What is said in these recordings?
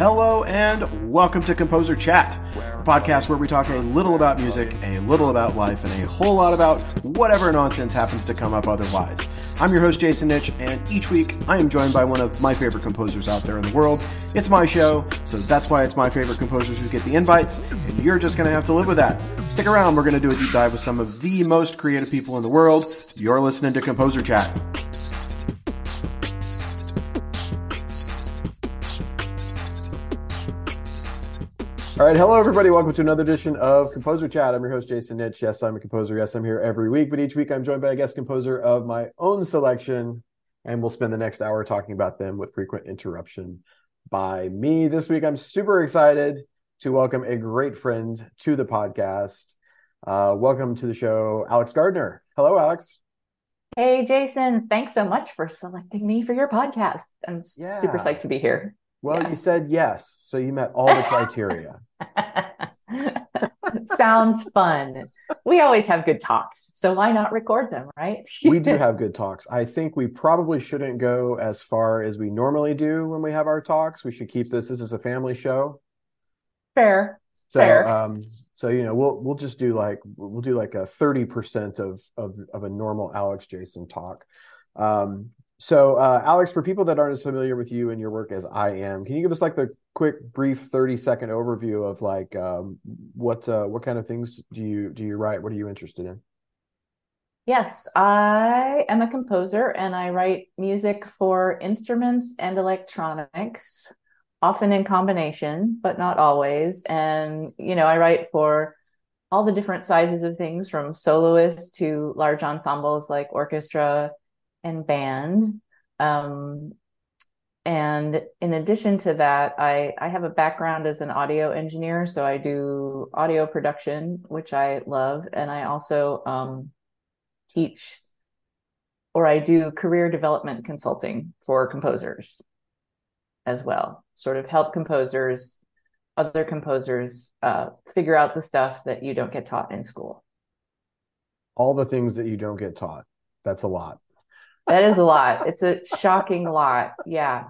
Hello and welcome to Composer Chat, a podcast where we talk a little about music, a little about life, and a whole lot about whatever nonsense happens to come up otherwise. I'm your host, Jason Nitch, and each week I am joined by one of my favorite composers out there in the world. It's my show, so that's why it's my favorite composers who get the invites, and you're just going to have to live with that. Stick around, we're going to do a deep dive with some of the most creative people in the world. You're listening to Composer Chat. All right, hello everybody. Welcome to another edition of Composer Chat. I'm your host Jason Nitch. Yes, I'm a composer. Yes, I'm here every week, but each week I'm joined by a guest composer of my own selection, and we'll spend the next hour talking about them with frequent interruption by me. This week I'm super excited to welcome a great friend to the podcast. Uh, welcome to the show, Alex Gardner. Hello, Alex. Hey, Jason. Thanks so much for selecting me for your podcast. I'm yeah. super psyched to be here. Well, yeah. you said yes, so you met all the criteria. Sounds fun. We always have good talks, so why not record them, right? we do have good talks. I think we probably shouldn't go as far as we normally do when we have our talks. We should keep this. This is a family show. Fair. So, Fair. um, so you know, we'll we'll just do like we'll do like a thirty percent of of of a normal Alex Jason talk. Um, so, uh, Alex, for people that aren't as familiar with you and your work as I am, can you give us like the quick, brief, thirty second overview of like um, what uh, what kind of things do you do you write? What are you interested in? Yes, I am a composer and I write music for instruments and electronics, often in combination, but not always. And you know, I write for all the different sizes of things, from soloists to large ensembles like orchestra and band. Um, and in addition to that, I, I have a background as an audio engineer. So I do audio production, which I love. And I also um, teach or I do career development consulting for composers as well, sort of help composers, other composers uh, figure out the stuff that you don't get taught in school. All the things that you don't get taught. That's a lot that is a lot. It's a shocking lot. Yeah.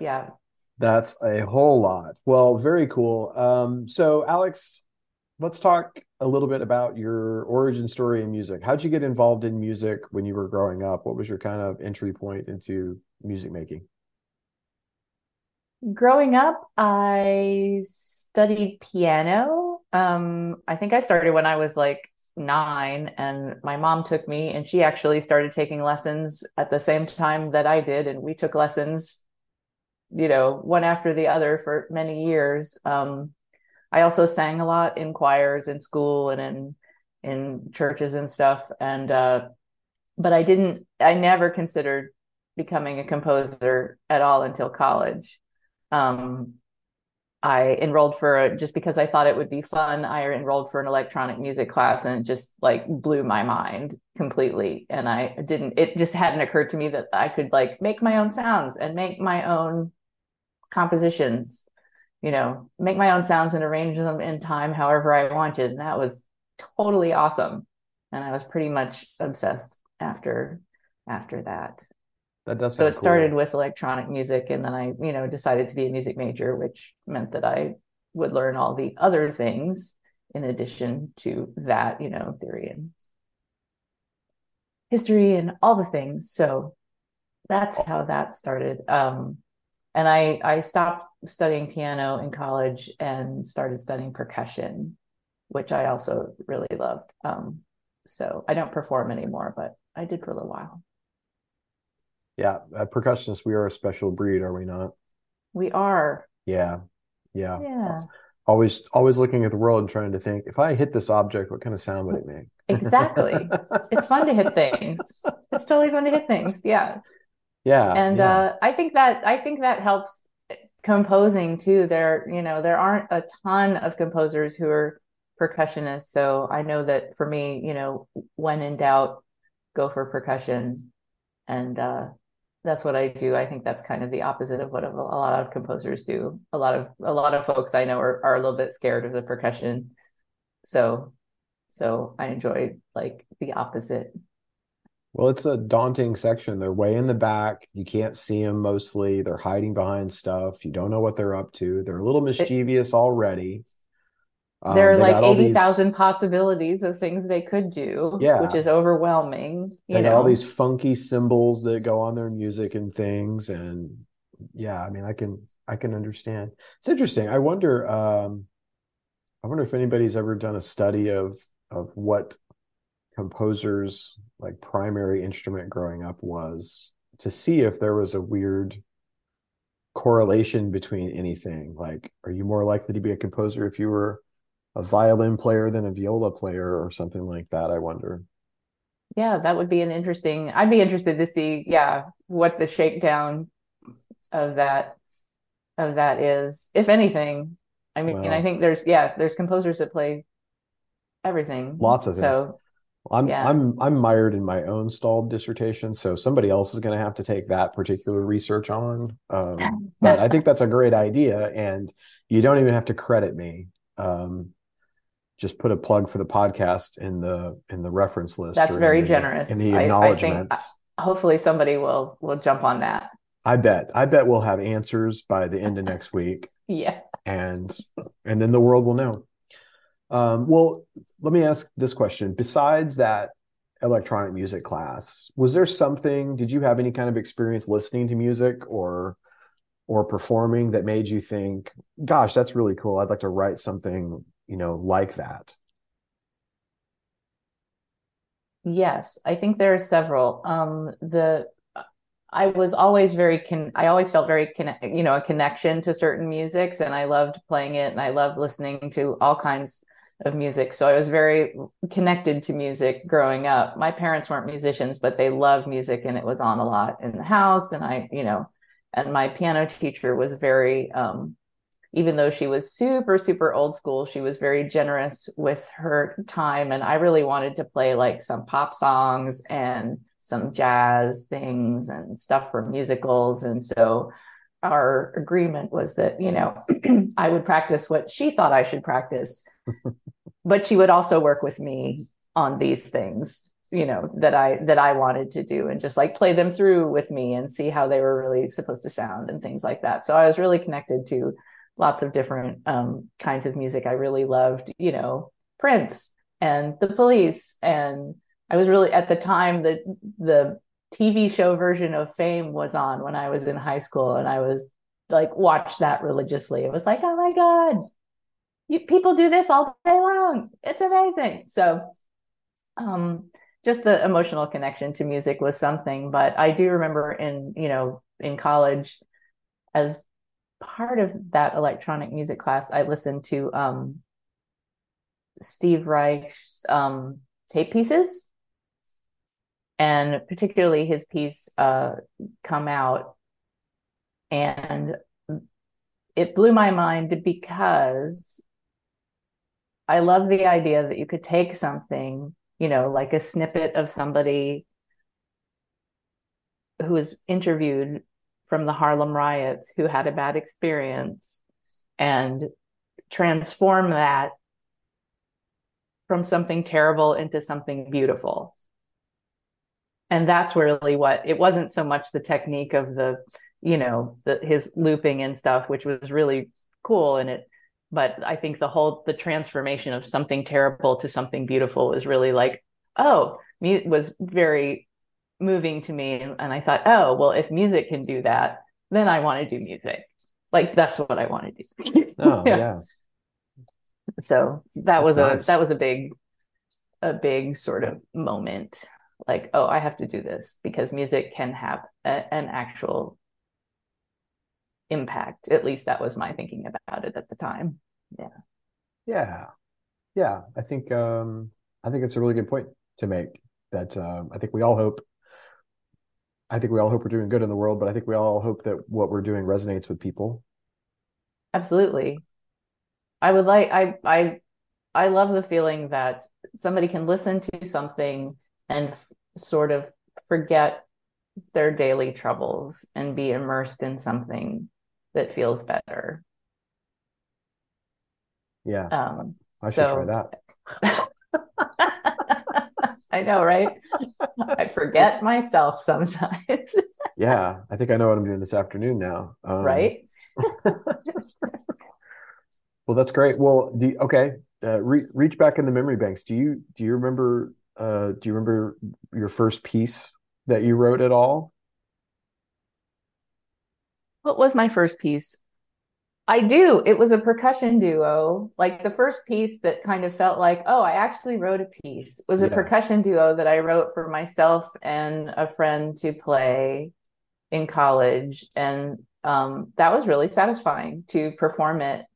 Yeah. That's a whole lot. Well, very cool. Um, so, Alex, let's talk a little bit about your origin story in music. How'd you get involved in music when you were growing up? What was your kind of entry point into music making? Growing up, I studied piano. Um, I think I started when I was like nine and my mom took me and she actually started taking lessons at the same time that I did and we took lessons you know one after the other for many years. Um, I also sang a lot in choirs in school and in in churches and stuff and uh, but I didn't I never considered becoming a composer at all until college. Um, I enrolled for a, just because I thought it would be fun. I enrolled for an electronic music class and it just like blew my mind completely. And I didn't, it just hadn't occurred to me that I could like make my own sounds and make my own compositions, you know, make my own sounds and arrange them in time however I wanted. And that was totally awesome. And I was pretty much obsessed after after that. That does. So it started with electronic music, and then I, you know, decided to be a music major, which meant that I would learn all the other things in addition to that, you know, theory and history and all the things. So that's how that started. Um, and I I stopped studying piano in college and started studying percussion, which I also really loved. Um, so I don't perform anymore, but I did for a little while. Yeah, uh, percussionists, we are a special breed, are we not? We are. Yeah, yeah. Yeah. Always, always looking at the world and trying to think: if I hit this object, what kind of sound would it make? Exactly. it's fun to hit things. It's totally fun to hit things. Yeah. Yeah. And yeah. Uh, I think that I think that helps composing too. There, you know, there aren't a ton of composers who are percussionists. So I know that for me, you know, when in doubt, go for percussion. And uh, that's what I do. I think that's kind of the opposite of what a, lot of composers do. A lot of a lot of folks I know are, are a little bit scared of the percussion. So so I enjoy like the opposite. Well, it's a daunting section. They're way in the back. You can't see them mostly. They're hiding behind stuff. You don't know what they're up to. They're a little mischievous it, already. Um, there are like 80,000 these... possibilities of things they could do, yeah. which is overwhelming. You they know? all these funky symbols that go on their music and things. And yeah, I mean, I can, I can understand. It's interesting. I wonder, um, I wonder if anybody's ever done a study of, of what composers like primary instrument growing up was to see if there was a weird correlation between anything like are you more likely to be a composer if you were a violin player than a viola player or something like that i wonder yeah that would be an interesting i'd be interested to see yeah what the shakedown of that of that is if anything i mean well, i think there's yeah there's composers that play everything lots of things so I'm yeah. I'm I'm mired in my own stalled dissertation, so somebody else is going to have to take that particular research on. Um, but I think that's a great idea, and you don't even have to credit me. Um, just put a plug for the podcast in the in the reference list. That's very in the, generous. In the acknowledgments. I, I think, uh, hopefully, somebody will will jump on that. I bet. I bet we'll have answers by the end of next week. yeah, and and then the world will know. Um, well, let me ask this question. Besides that electronic music class, was there something? Did you have any kind of experience listening to music or or performing that made you think, "Gosh, that's really cool. I'd like to write something, you know, like that." Yes, I think there are several. Um, the I was always very con- I always felt very con- you know a connection to certain musics, and I loved playing it, and I loved listening to all kinds of music. So I was very connected to music growing up. My parents weren't musicians, but they loved music and it was on a lot in the house. And I, you know, and my piano teacher was very, um, even though she was super, super old school, she was very generous with her time. And I really wanted to play like some pop songs and some jazz things and stuff for musicals. And so our agreement was that, you know, I would practice what she thought I should practice but she would also work with me on these things you know that i that i wanted to do and just like play them through with me and see how they were really supposed to sound and things like that so i was really connected to lots of different um, kinds of music i really loved you know prince and the police and i was really at the time that the tv show version of fame was on when i was in high school and i was like watched that religiously it was like oh my god you, people do this all day long. It's amazing. So, um, just the emotional connection to music was something. But I do remember in you know in college, as part of that electronic music class, I listened to um, Steve Reich's um, tape pieces, and particularly his piece uh, "Come Out," and it blew my mind because I love the idea that you could take something, you know, like a snippet of somebody who was interviewed from the Harlem riots who had a bad experience and transform that from something terrible into something beautiful. And that's really what it wasn't so much the technique of the, you know, the, his looping and stuff, which was really cool. And it but i think the whole the transformation of something terrible to something beautiful is really like oh was very moving to me and, i thought oh well if music can do that then i want to do music like that's what i want to do oh yeah, yeah. so that that's was nice. a that was a big a big sort of moment like oh i have to do this because music can have a, an actual impact. At least that was my thinking about it at the time. Yeah. Yeah. Yeah. I think um I think it's a really good point to make that um I think we all hope I think we all hope we're doing good in the world, but I think we all hope that what we're doing resonates with people. Absolutely. I would like I I I love the feeling that somebody can listen to something and f- sort of forget their daily troubles and be immersed in something that feels better. Yeah. Um, I should so, try that. I know, right? I forget myself sometimes. yeah, I think I know what I'm doing this afternoon now. Um, right. well, that's great. Well, the okay, uh, re- reach back in the memory banks. Do you do you remember uh, do you remember your first piece that you wrote at all? What was my first piece? I do. It was a percussion duo. Like the first piece that kind of felt like, oh, I actually wrote a piece was a yeah. percussion duo that I wrote for myself and a friend to play in college. And um, that was really satisfying to perform it.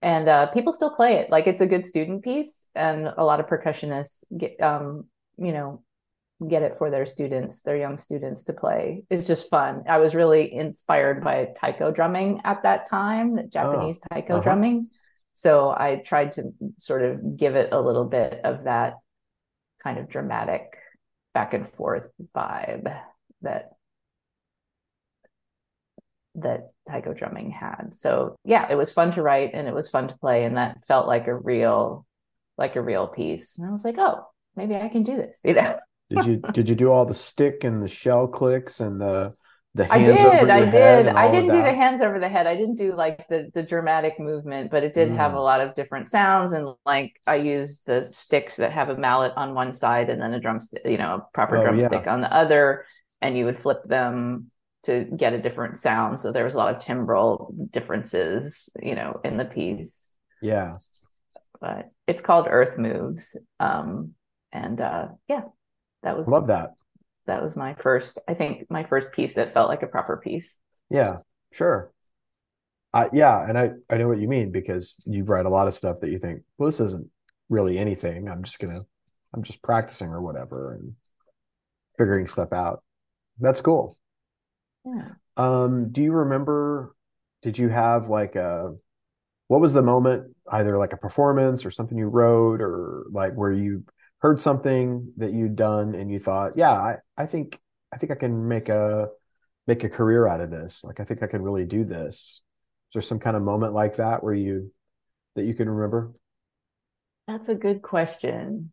And uh, people still play it. Like it's a good student piece, and a lot of percussionists get, um, you know, get it for their students, their young students to play. It's just fun. I was really inspired by taiko drumming at that time, Japanese oh, taiko uh-huh. drumming. So I tried to sort of give it a little bit of that kind of dramatic back and forth vibe that that taiko drumming had. So yeah, it was fun to write and it was fun to play and that felt like a real like a real piece. And I was like, "Oh, maybe I can do this." You know did you did you do all the stick and the shell clicks and the the hands I did, I did. I didn't do the hands over the head. I didn't do like the the dramatic movement, but it did mm. have a lot of different sounds. And like I used the sticks that have a mallet on one side and then a drumstick, you know, a proper oh, drumstick yeah. on the other, and you would flip them to get a different sound. So there was a lot of timbral differences, you know, in the piece. Yeah. But it's called Earth Moves. Um, and uh yeah, that was love that. that was my first i think my first piece that felt like a proper piece. Yeah sure. I, yeah and i i know what you mean because you write a lot of stuff that you think well this isn't really anything. I'm just gonna i'm just practicing or whatever and figuring stuff out. That's cool. Yeah. Um do you remember did you have like a what was the moment either like a performance or something you wrote or like where you heard something that you'd done and you thought, yeah, I, I think I think I can make a make a career out of this. Like I think I can really do this. Is there some kind of moment like that where you that you can remember? That's a good question.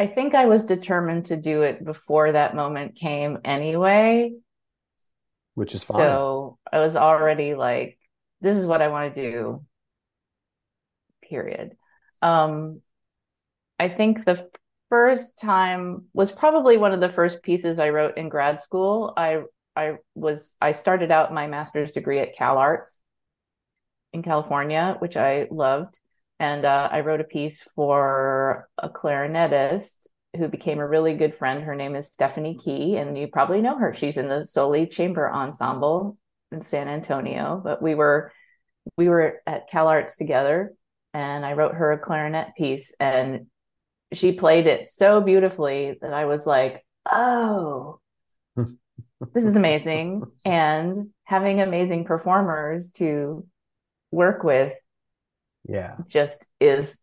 I think I was determined to do it before that moment came anyway. Which is fine. So I was already like, this is what I want to do. Period. Um, I think the first time was probably one of the first pieces I wrote in grad school. I I was I started out my master's degree at Cal Arts in California, which I loved, and uh, I wrote a piece for a clarinetist who became a really good friend. Her name is Stephanie Key, and you probably know her. She's in the Soli Chamber Ensemble in San Antonio. But we were we were at Cal Arts together, and I wrote her a clarinet piece, and she played it so beautifully that I was like, oh, this is amazing. And having amazing performers to work with yeah. just is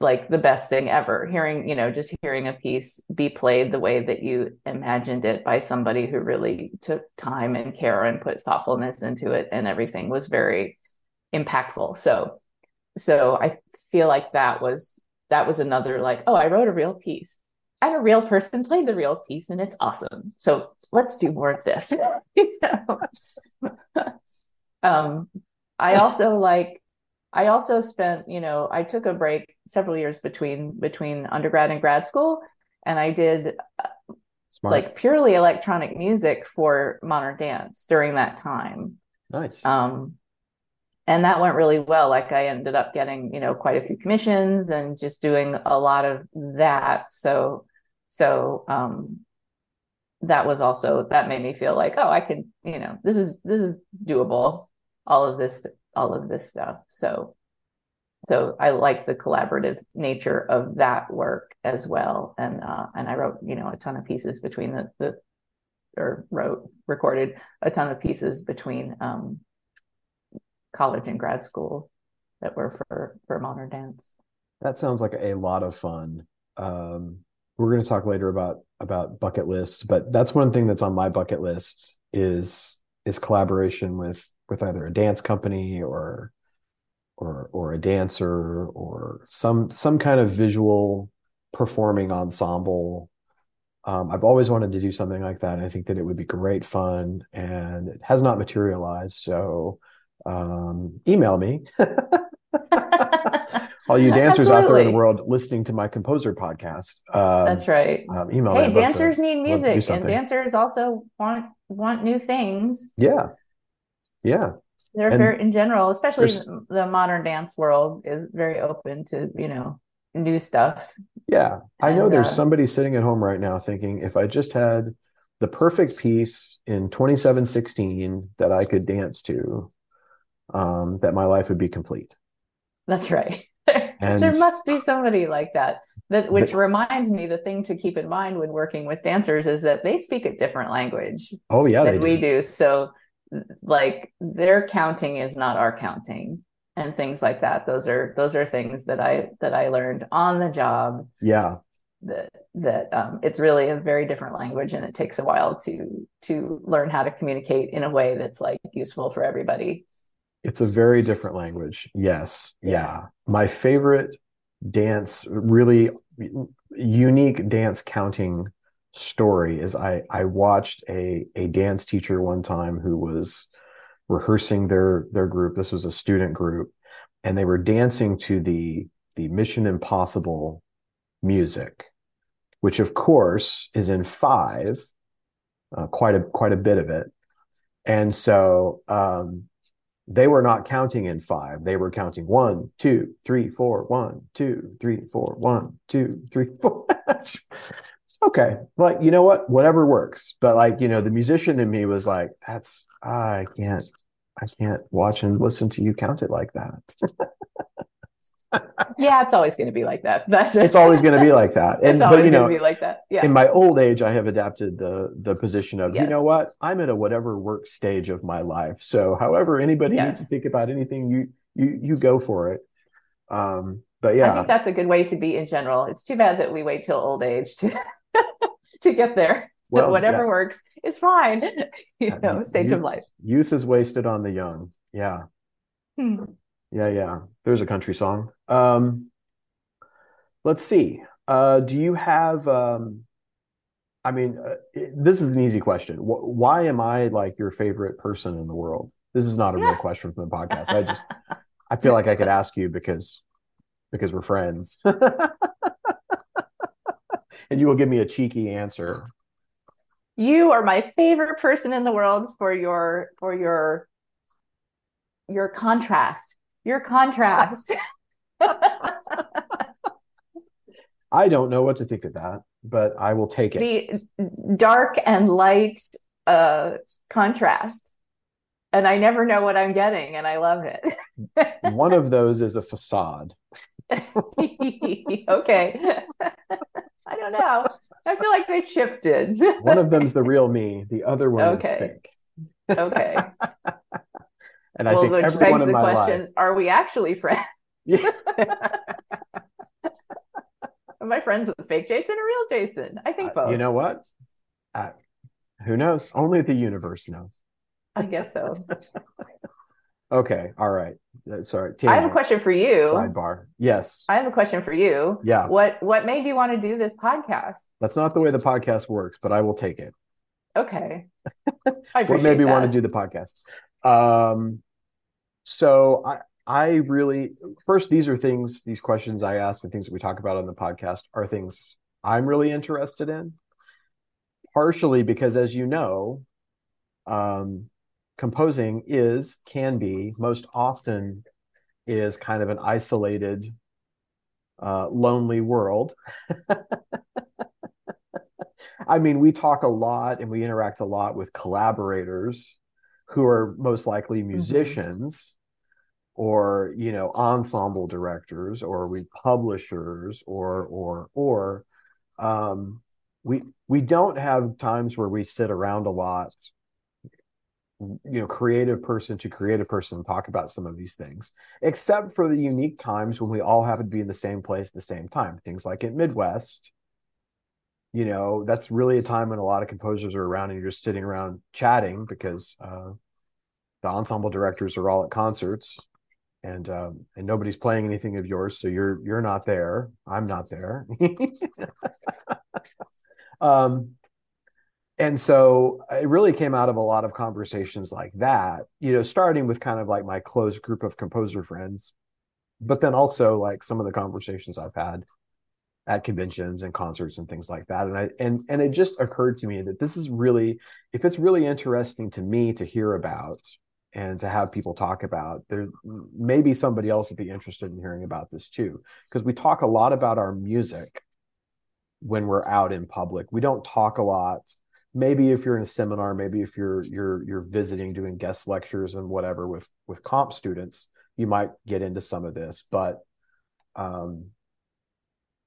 like the best thing ever. Hearing you know just hearing a piece be played the way that you imagined it by somebody who really took time and care and put thoughtfulness into it and everything was very impactful. So so i feel like that was that was another like, oh, I wrote a real piece. And a real person played the real piece and it's awesome. So let's do more of this. um, I also like I also spent, you know, I took a break several years between between undergrad and grad school, and I did Smart. like purely electronic music for modern dance during that time. Nice. Um, and that went really well. Like i ended up getting you know quite a few commissions and just doing a lot of that. So so um that was also that made me feel like oh i can you know this is this is doable all of this all of this stuff. So so i like the collaborative nature of that work as well. And uh and i wrote you know a ton of pieces between the the or wrote recorded a ton of pieces between um college and grad school that were for for modern dance. That sounds like a lot of fun. Um, we're going to talk later about about bucket lists, but that's one thing that's on my bucket list is is collaboration with with either a dance company or or or a dancer or some some kind of visual performing ensemble. Um, I've always wanted to do something like that. I think that it would be great fun, and it has not materialized. So, um, email me. All you dancers Absolutely. out there in the world listening to my composer podcast. Um, That's right. Um, email hey, dancers to, need music, and dancers also want want new things. Yeah, yeah. They're and very in general, especially the modern dance world is very open to you know new stuff. Yeah, I know there's uh, somebody sitting at home right now thinking if I just had the perfect piece in 2716 that I could dance to, um, that my life would be complete. That's right. And there must be somebody like that. That which but, reminds me, the thing to keep in mind when working with dancers is that they speak a different language. Oh yeah, than we do. So, like their counting is not our counting, and things like that. Those are those are things that I that I learned on the job. Yeah, that that um, it's really a very different language, and it takes a while to to learn how to communicate in a way that's like useful for everybody. It's a very different language. Yes. Yeah. yeah. My favorite dance, really unique dance counting story is I I watched a a dance teacher one time who was rehearsing their their group. This was a student group, and they were dancing to the the Mission Impossible music, which of course is in five, uh, quite a quite a bit of it. And so um, they were not counting in five. They were counting one, two, three, four, one, two, three, four, one, two, three, four. okay. Like, you know what? Whatever works. But like, you know, the musician in me was like, that's, I can't, I can't watch and listen to you count it like that. yeah, it's always going to be like that. That's it. It's always going to be like that. And, it's always going to be like that. Yeah. In my old age, I have adapted the the position of, yes. you know what, I'm at a whatever work stage of my life. So, however anybody yes. needs to think about anything, you you you go for it. Um, but yeah, I think that's a good way to be in general. It's too bad that we wait till old age to to get there. Well, whatever yes. works is fine. you know, stage youth, of life. Youth is wasted on the young. Yeah. Hmm. Yeah, yeah. There's a country song. Um, let's see. Uh, do you have? Um, I mean, uh, this is an easy question. Wh- why am I like your favorite person in the world? This is not a real question from the podcast. I just, I feel like I could ask you because, because we're friends, and you will give me a cheeky answer. You are my favorite person in the world for your for your your contrast your contrast. I don't know what to think of that, but I will take it. The dark and light uh, contrast. And I never know what I'm getting, and I love it. One of those is a facade. okay. I don't know. I feel like they've shifted. one of them's the real me. The other one okay. is fake. Okay. And I well, think which begs the question: life... Are we actually friends? Yeah. Am I friends with fake Jason or real Jason? I think both. Uh, you know what? Uh, who knows? Only the universe knows. I guess so. okay. All right. Uh, sorry. Tangent. I have a question for you. Sidebar. Yes. I have a question for you. Yeah. What What made you want to do this podcast? That's not the way the podcast works, but I will take it. Okay. I what made me want to do the podcast? Um, so I I really first these are things these questions I ask and things that we talk about on the podcast are things I'm really interested in. Partially because as you know, um, composing is can be most often is kind of an isolated uh, lonely world. I mean, we talk a lot and we interact a lot with collaborators who are most likely mm-hmm. musicians or you know ensemble directors or we publishers or or or um, we we don't have times where we sit around a lot you know creative person to creative person and talk about some of these things except for the unique times when we all happen to be in the same place at the same time things like at midwest. You know that's really a time when a lot of composers are around and you're just sitting around chatting because uh, the ensemble directors are all at concerts and um, and nobody's playing anything of yours, so you're you're not there. I'm not there. um, and so it really came out of a lot of conversations like that. You know, starting with kind of like my close group of composer friends, but then also like some of the conversations I've had at conventions and concerts and things like that. And I and and it just occurred to me that this is really, if it's really interesting to me to hear about and to have people talk about there maybe somebody else would be interested in hearing about this too. Because we talk a lot about our music when we're out in public. We don't talk a lot. Maybe if you're in a seminar maybe if you're you're you're visiting doing guest lectures and whatever with with comp students you might get into some of this but um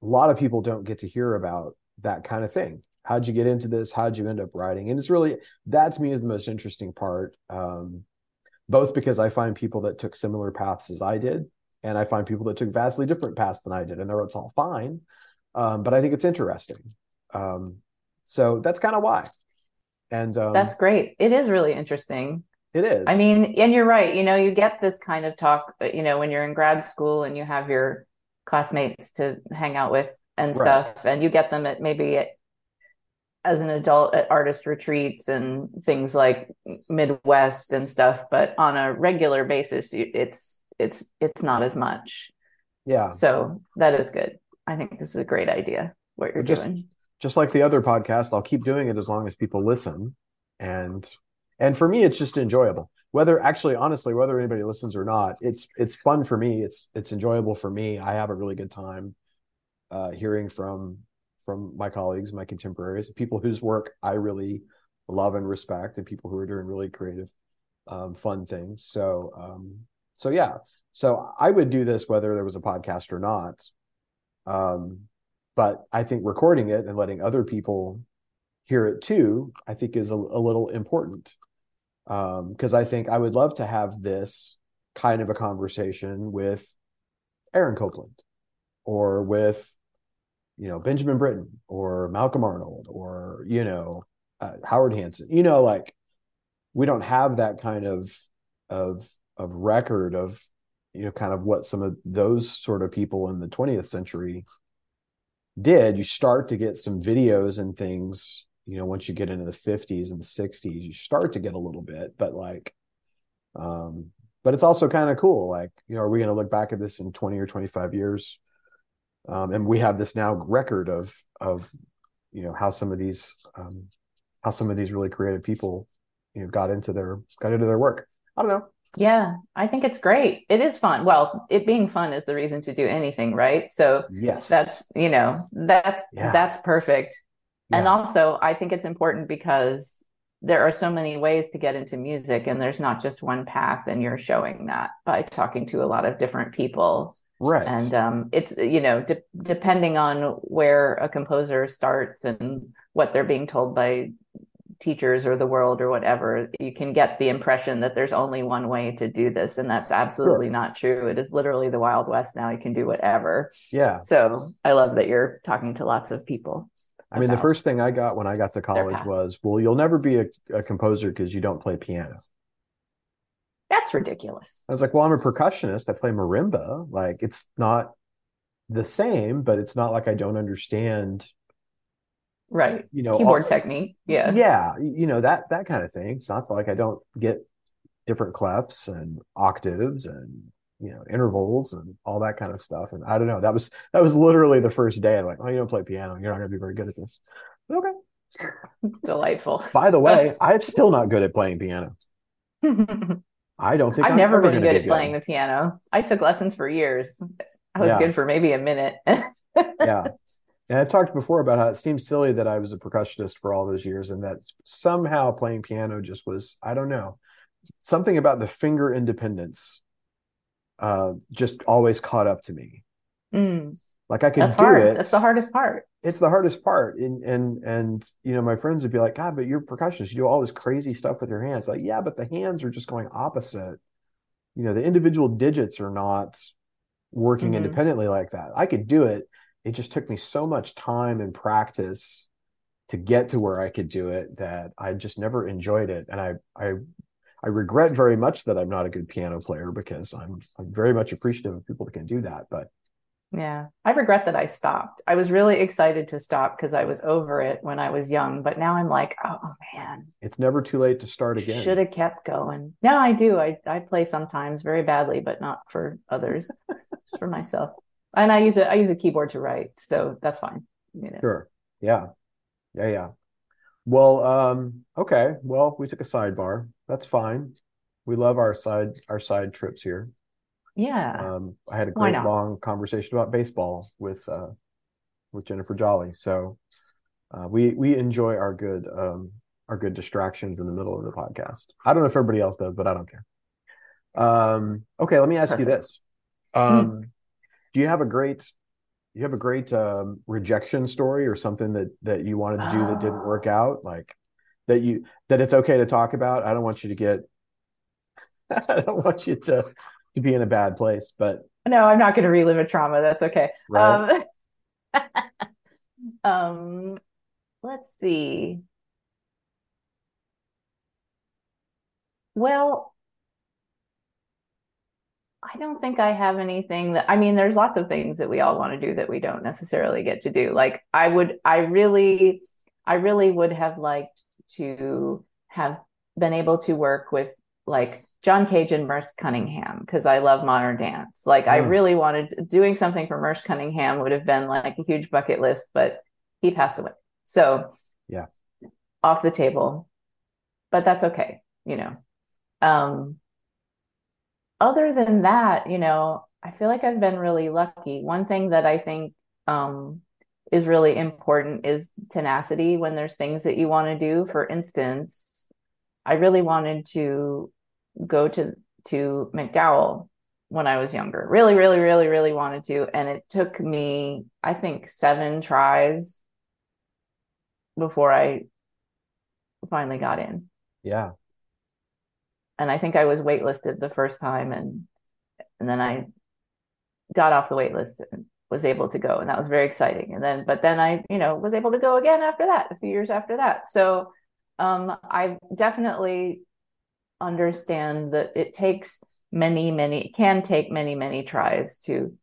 a lot of people don't get to hear about that kind of thing. How'd you get into this? How'd you end up writing? And it's really that to me is the most interesting part. Um both because I find people that took similar paths as I did, and I find people that took vastly different paths than I did, and there it's all fine. Um, but I think it's interesting. Um, so that's kind of why. And um, that's great. It is really interesting. It is. I mean, and you're right. You know, you get this kind of talk, you know, when you're in grad school and you have your classmates to hang out with and stuff, right. and you get them at maybe at as an adult at artist retreats and things like Midwest and stuff, but on a regular basis, it's it's it's not as much. Yeah. So that is good. I think this is a great idea. What you're just, doing. Just like the other podcast, I'll keep doing it as long as people listen, and and for me, it's just enjoyable. Whether actually, honestly, whether anybody listens or not, it's it's fun for me. It's it's enjoyable for me. I have a really good time uh, hearing from from my colleagues, my contemporaries, people whose work I really love and respect, and people who are doing really creative, um, fun things. So, um, so yeah, so I would do this whether there was a podcast or not. Um, but I think recording it and letting other people hear it too, I think is a, a little important. Because um, I think I would love to have this kind of a conversation with Aaron Copland or with you know Benjamin Britten or Malcolm Arnold or you know uh, Howard Hanson. You know, like we don't have that kind of of of record of you know kind of what some of those sort of people in the 20th century did. You start to get some videos and things. You know, once you get into the 50s and the 60s, you start to get a little bit, but like, um, but it's also kind of cool. Like, you know, are we going to look back at this in 20 or 25 years? Um, and we have this now record of of you know how some of these um, how some of these really creative people you know got into their got into their work. I don't know. Yeah, I think it's great. It is fun. Well, it being fun is the reason to do anything, right? So yes, that's you know that's yeah. that's perfect. Yeah. And also, I think it's important because there are so many ways to get into music, and there's not just one path, and you're showing that by talking to a lot of different people. Right. And um, it's you know de- depending on where a composer starts and what they're being told by teachers or the world or whatever you can get the impression that there's only one way to do this and that's absolutely sure. not true. It is literally the wild west now. You can do whatever. Yeah. So i love that you're talking to lots of people i mean the first thing i got when i got to college was well you'll never be a, a composer because you don't play piano that's ridiculous. I was like, well, I'm a percussionist. I play marimba. Like, it's not the same, but it's not like I don't understand. Right. You know, keyboard all, technique. Yeah. Yeah. You know, that, that kind of thing. It's not like I don't get different clefs and octaves and, you know, intervals and all that kind of stuff. And I don't know. That was, that was literally the first day. I'm like, oh, you don't play piano. You're not going to be very good at this. Okay. Delightful. By the way, I'm still not good at playing piano. I don't think I've I'm never been good at playing the piano. I took lessons for years. I was yeah. good for maybe a minute. yeah. And I've talked before about how it seems silly that I was a percussionist for all those years and that somehow playing piano just was, I don't know, something about the finger independence uh, just always caught up to me. Mm. Like I could That's do hard. it. That's the hardest part. It's the hardest part. And and and you know, my friends would be like, God, but you're percussionist. You do all this crazy stuff with your hands. Like, yeah, but the hands are just going opposite. You know, the individual digits are not working mm-hmm. independently like that. I could do it. It just took me so much time and practice to get to where I could do it that I just never enjoyed it. And I I I regret very much that I'm not a good piano player because I'm I'm very much appreciative of people that can do that. But yeah, I regret that I stopped. I was really excited to stop because I was over it when I was young, but now I'm like, oh man, it's never too late to start again. Should have kept going. No, I do. I I play sometimes very badly, but not for others, just for myself. And I use it. I use a keyboard to write, so that's fine. You know. Sure. Yeah. Yeah. Yeah. Well, um, okay. Well, we took a sidebar. That's fine. We love our side our side trips here. Yeah. Um, I had a great long conversation about baseball with uh, with Jennifer Jolley. So uh, we we enjoy our good um, our good distractions in the middle of the podcast. I don't know if everybody else does, but I don't care. Um, okay, let me ask Perfect. you this: um, mm Do you have a great you have a great um, rejection story or something that that you wanted to do that didn't work ah. out? Like that you that it's okay to talk about. I don't want you to get. I don't want you to to be in a bad place. But no, I'm not going to relive a trauma. That's okay. Right. Um, um, let's see. Well, I don't think I have anything that I mean, there's lots of things that we all want to do that we don't necessarily get to do. Like I would I really I really would have liked to have been able to work with like John Cage and Merce Cunningham because I love modern dance. Like mm. I really wanted doing something for Merce Cunningham would have been like a huge bucket list, but he passed away. So yeah, off the table. But that's okay, you know. Um other than that, you know, I feel like I've been really lucky. One thing that I think um is really important is tenacity when there's things that you want to do. For instance, I really wanted to go to to MacDowell when I was younger. Really, really, really, really wanted to. And it took me, I think, seven tries before I finally got in. Yeah. And I think I was waitlisted the first time and and then I got off the wait list and was able to go. And that was very exciting. And then but then I, you know, was able to go again after that, a few years after that. So um, I definitely understand that it takes many, many, it can take many, many tries to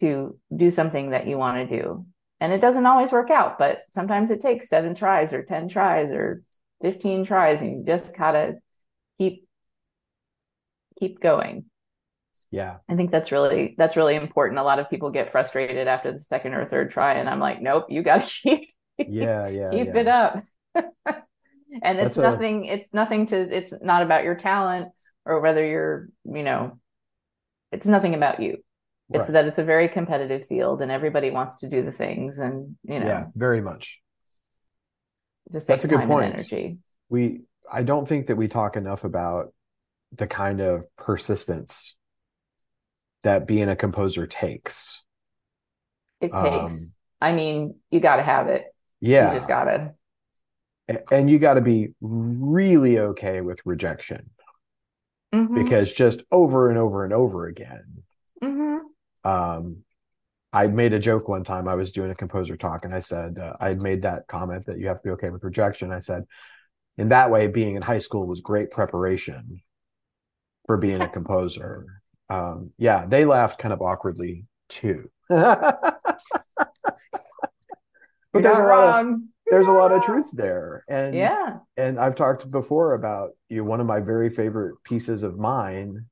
to do something that you want to do. And it doesn't always work out, but sometimes it takes seven tries or 10 tries or 15 tries, and you just gotta keep keep going. Yeah. I think that's really that's really important. A lot of people get frustrated after the second or third try, and I'm like, nope, you gotta keep yeah, yeah, keep yeah. it up. and it's That's nothing a... it's nothing to it's not about your talent or whether you're you know it's nothing about you it's right. that it's a very competitive field and everybody wants to do the things and you know yeah very much just takes That's a good point. energy we i don't think that we talk enough about the kind of persistence that being a composer takes. It takes. Um, i mean you got to have it. Yeah. you just gotta. And you got to be really okay with rejection. Mm-hmm. because just over and over and over again mm-hmm. um, i made a joke one time. I was doing a composer talk and i said uh, i made that comment that you have to be okay with rejection. I said in that way being in high school was great preparation for being a composer um, yeah they laughed kind of awkwardly too. But You're there's a lot of there's a lot of truth there. And yeah. and i've talked before about you know, one of my very favorite pieces of mine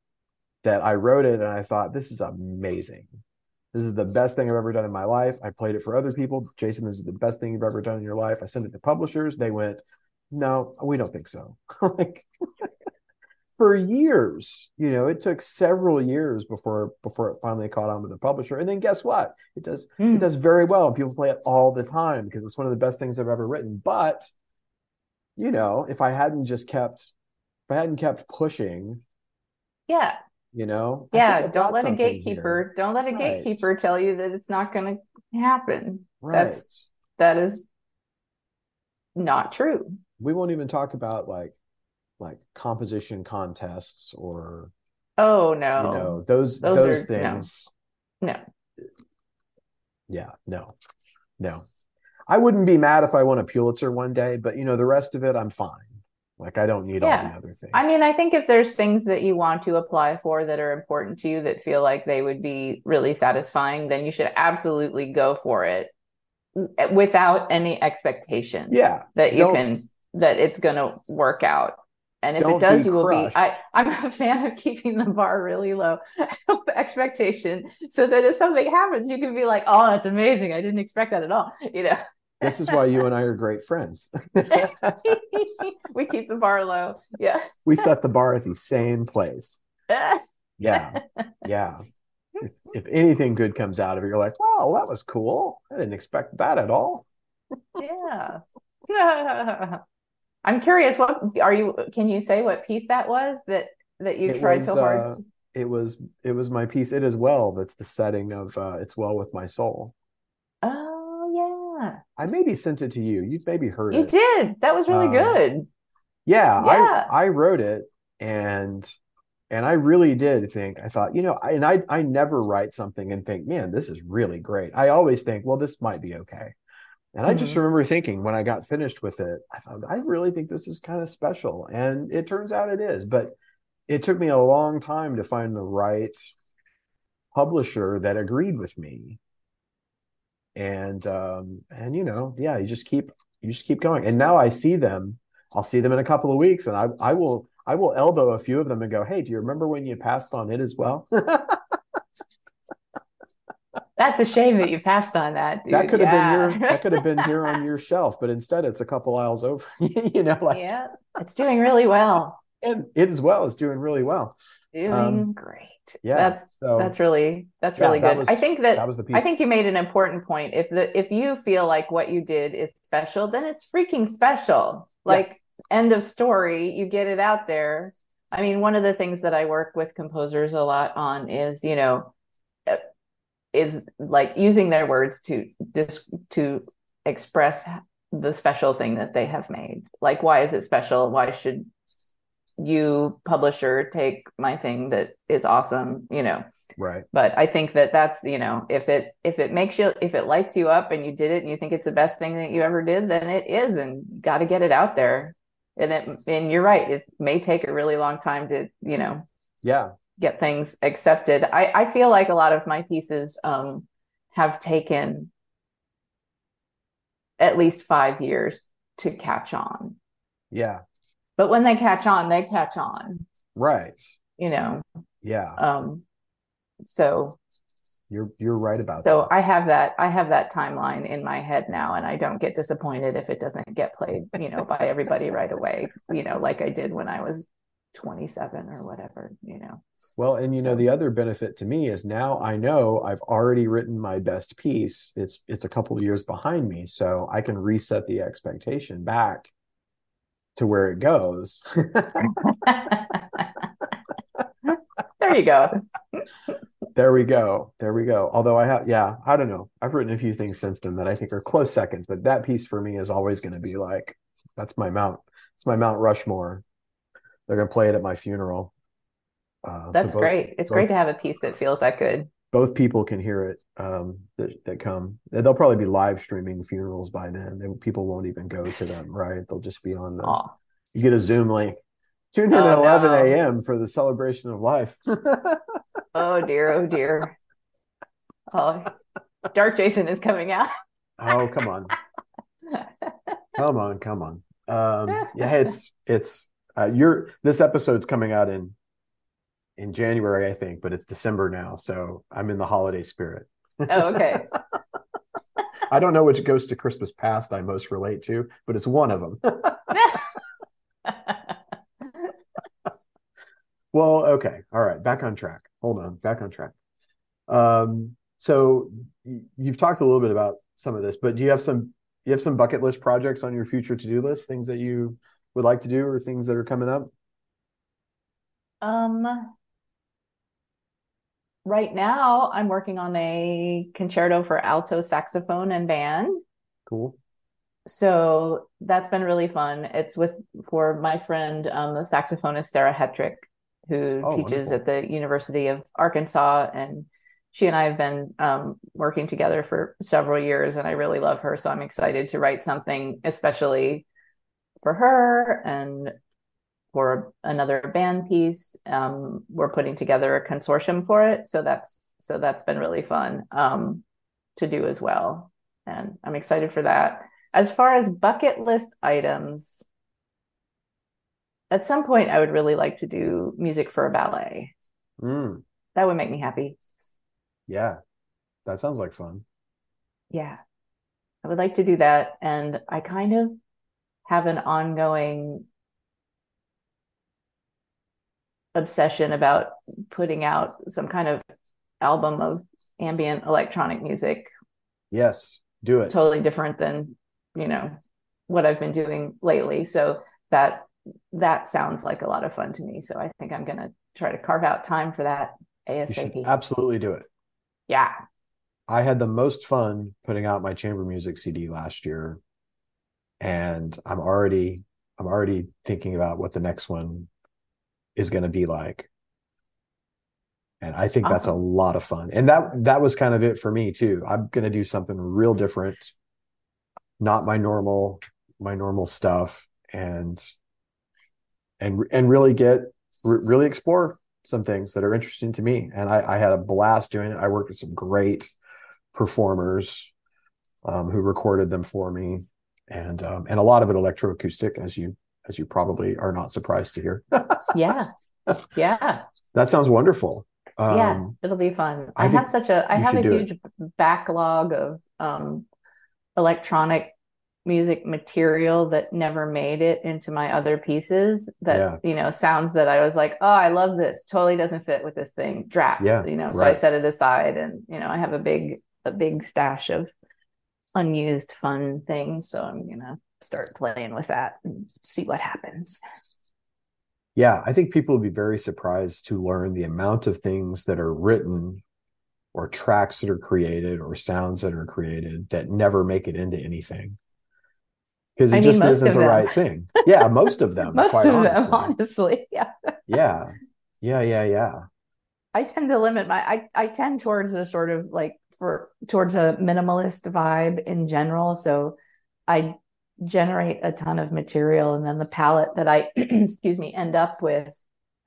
that i wrote it and i thought this is amazing. This is the best thing i've ever done in my life. I played it for other people. Jason this is the best thing you've ever done in your life. I sent it to publishers. They went no we don't think so. Like for years. You know, it took several years before before it finally caught on with the publisher. And then guess what? It does mm. it does very well. and People play it all the time because it's one of the best things I've ever written. But you know, if I hadn't just kept if I hadn't kept pushing, yeah. You know, yeah, don't let a gatekeeper, here. don't let a right. gatekeeper tell you that it's not going to happen. Right. That's that is not true. We won't even talk about like like composition contests or oh no. you know those those, those are, things. No. no yeah no. No. I wouldn't be mad if i won a pulitzer one day but you know the rest of it i'm fine. Like I don't need all the other things. I mean, I think if there's things that you want to apply for that are important to you that feel like they would be really satisfying, then you should absolutely go for it without any expectation yeah, that you don't- can that it's going to work out. And if Don't it does, you will be. I, I'm a fan of keeping the bar really low expectation so that if something happens, you can be like, oh, that's amazing. I didn't expect that at all. You know, This is why you and I are great friends. we keep the bar low. Yeah. we set the bar at the same place. Yeah, yeah. If, if anything good comes out of it, you're like, "Wow, that was cool. I didn't expect that at all." Yeah. I'm curious, what are you, can you say what piece that was that, that you It tried was, so hard? uh, It was it was my piece. It is well. That's the setting of uh, "It's Well with My Soul." Oh, yeah. I maybe sent it to you. You've maybe heard You it. did. That was really Um, good. Yeah, Yeah. I I wrote it and and I really did think I thought, you know, I, and I I never write something and think, man, this is really great. I always think, well, this might be okay. And I just Mhm. remember thinking when I got finished with it, I thought, I really think this is kind of special. And it turns out it is, but it took me a long time to find the right publisher that agreed with me. And um and you know, yeah, you just keep you just keep going. And now I see them I'll see them in a couple of weeks, and I I will I will elbow a few of them and go, "Hey, do you remember when you passed on it as well?" That's a shame that you passed on that. Dude. that could have Yeah. been your that could have been here on your shelf, but instead it's a couple aisles over. you know, like yeah, it's doing really well. and it as well is doing really well. Doing Um, great. Yeah, That's so that's really that's yeah, really that good. was- I think that, that was the piece. I think you made an important point. If the if you feel like what you did is special, then it's freaking special. Yeah. Like end of story, you get it out there. I mean, one of the things that I work with composers a lot on is, you know, is like using their words to dis- to express the special thing that they have made. Like, why is it special? Why should you publisher take my thing that is awesome? You know, right. but i think that that's you know if it if it makes you if it lights you up and you did it and you think it's the best thing that you ever did then it is and got to get it out there and it and you're right it may take a really long time to you know Yeah, get things accepted i i feel like a lot of my pieces um have taken at least five years to catch on yeah, but when they catch on they catch on right. you know Yeah, um so you're you're right about So that. So I have that I have that timeline in my head now and I don't get disappointed if it doesn't get played, you know, by everybody right away, you know, like I did when I was 27 or whatever, you know. Well, and you know, the other benefit to me is now I know I've already written my best piece. It's it's a couple of years behind me, so I can reset the expectation back to where it goes. there you go. there we go. There we go. Although I have yeah, I don't know. I've written a few things since then that I think are close seconds, but that piece for me is always going to be like that's my Mount it's my Mount Rushmore. They're going to play it at my funeral. Uh, so That's both- great. It's both- great to have a piece that feels that good. both people can hear it um, that, that come. They'll probably be live streaming funerals by then. They, people won't even go to them, right? They'll just be on the. Aw. You get a Zoom link. Tune in Oh, at 11 no. a.m. for the celebration of life. Oh dear, oh dear. Oh, Dark Jason is coming out. oh, come on, come on, come on. Um, yeah, it's it's uh, you're this episode's coming out in in January, I think, but it's December now, so I'm in the holiday spirit. Oh, okay. I don't know which Ghost of Christmas Past I most relate to, but it's one of them. Well, okay. All right. Back on track. Hold on. Back on track. Um, so you've talked a little bit about some of this, but do you have some you have some bucket list projects on your future to-do list, things that you would like to do or things that are coming up? Um, right now I'm working on a concerto for alto saxophone and band. Cool. So that's been really fun. It's with for my friend, um, the saxophonist Sarah Hetrick, who Oh, teaches wonderful. at the University of Arkansas, and she and I have been um, working together for several years, and I really love her. So I'm excited to write something, especially for her and for another band piece. Um, we're putting together a consortium for it, so that's so that's been really fun um, to do as well, and I'm excited for that. As far as bucket list items, at some point, I would really like to do music for a ballet. Mm, That would make me happy. yeah, that sounds like fun. Yeah, I would like to do that, and I kind of have an ongoing obsession about putting out some kind of album of ambient electronic music. Yes, do it. totally different than you know what I've been doing lately. So that that sounds like a lot of fun to me. So I think I'm going to try to carve out time for that ASAP absolutely do it. yeah. I had the most fun putting out my chamber music CD last year, and I'm already I'm already thinking about what the next one is going to be like. And I think that's a lot of fun. And that that was kind of it for me too. I'm going to do something real different, not my normal my normal stuff and and and really get really explore some things that are interesting to me. And I, I had a blast doing it. I worked with some great performers um, who recorded them for me, and um, and a lot of it electroacoustic, as you as you probably are not surprised to hear. yeah yeah that sounds wonderful. Um, yeah it'll be fun I I, have such a I have a do it. huge backlog of um electronic music material that never made it into my other pieces that Yeah. you know sounds that I was like oh I love this totally doesn't fit with this thing drop Yeah, you know so I set it aside and you know I have a big a big stash of unused fun things so I'm gonna start playing with that and see what happens Yeah, I think people would be very surprised to learn the amount of things that are written or tracks that are created or sounds that are created that never make it into anything. Because I it mean, just isn't the them. right thing. Yeah, most of them, most quite of honestly. them honestly yeah Yeah. Yeah, yeah, yeah. I tend to limit my I, I tend towards a sort of like for towards a minimalist vibe in general. So I generate a ton of material and then the palette that I excuse me end up with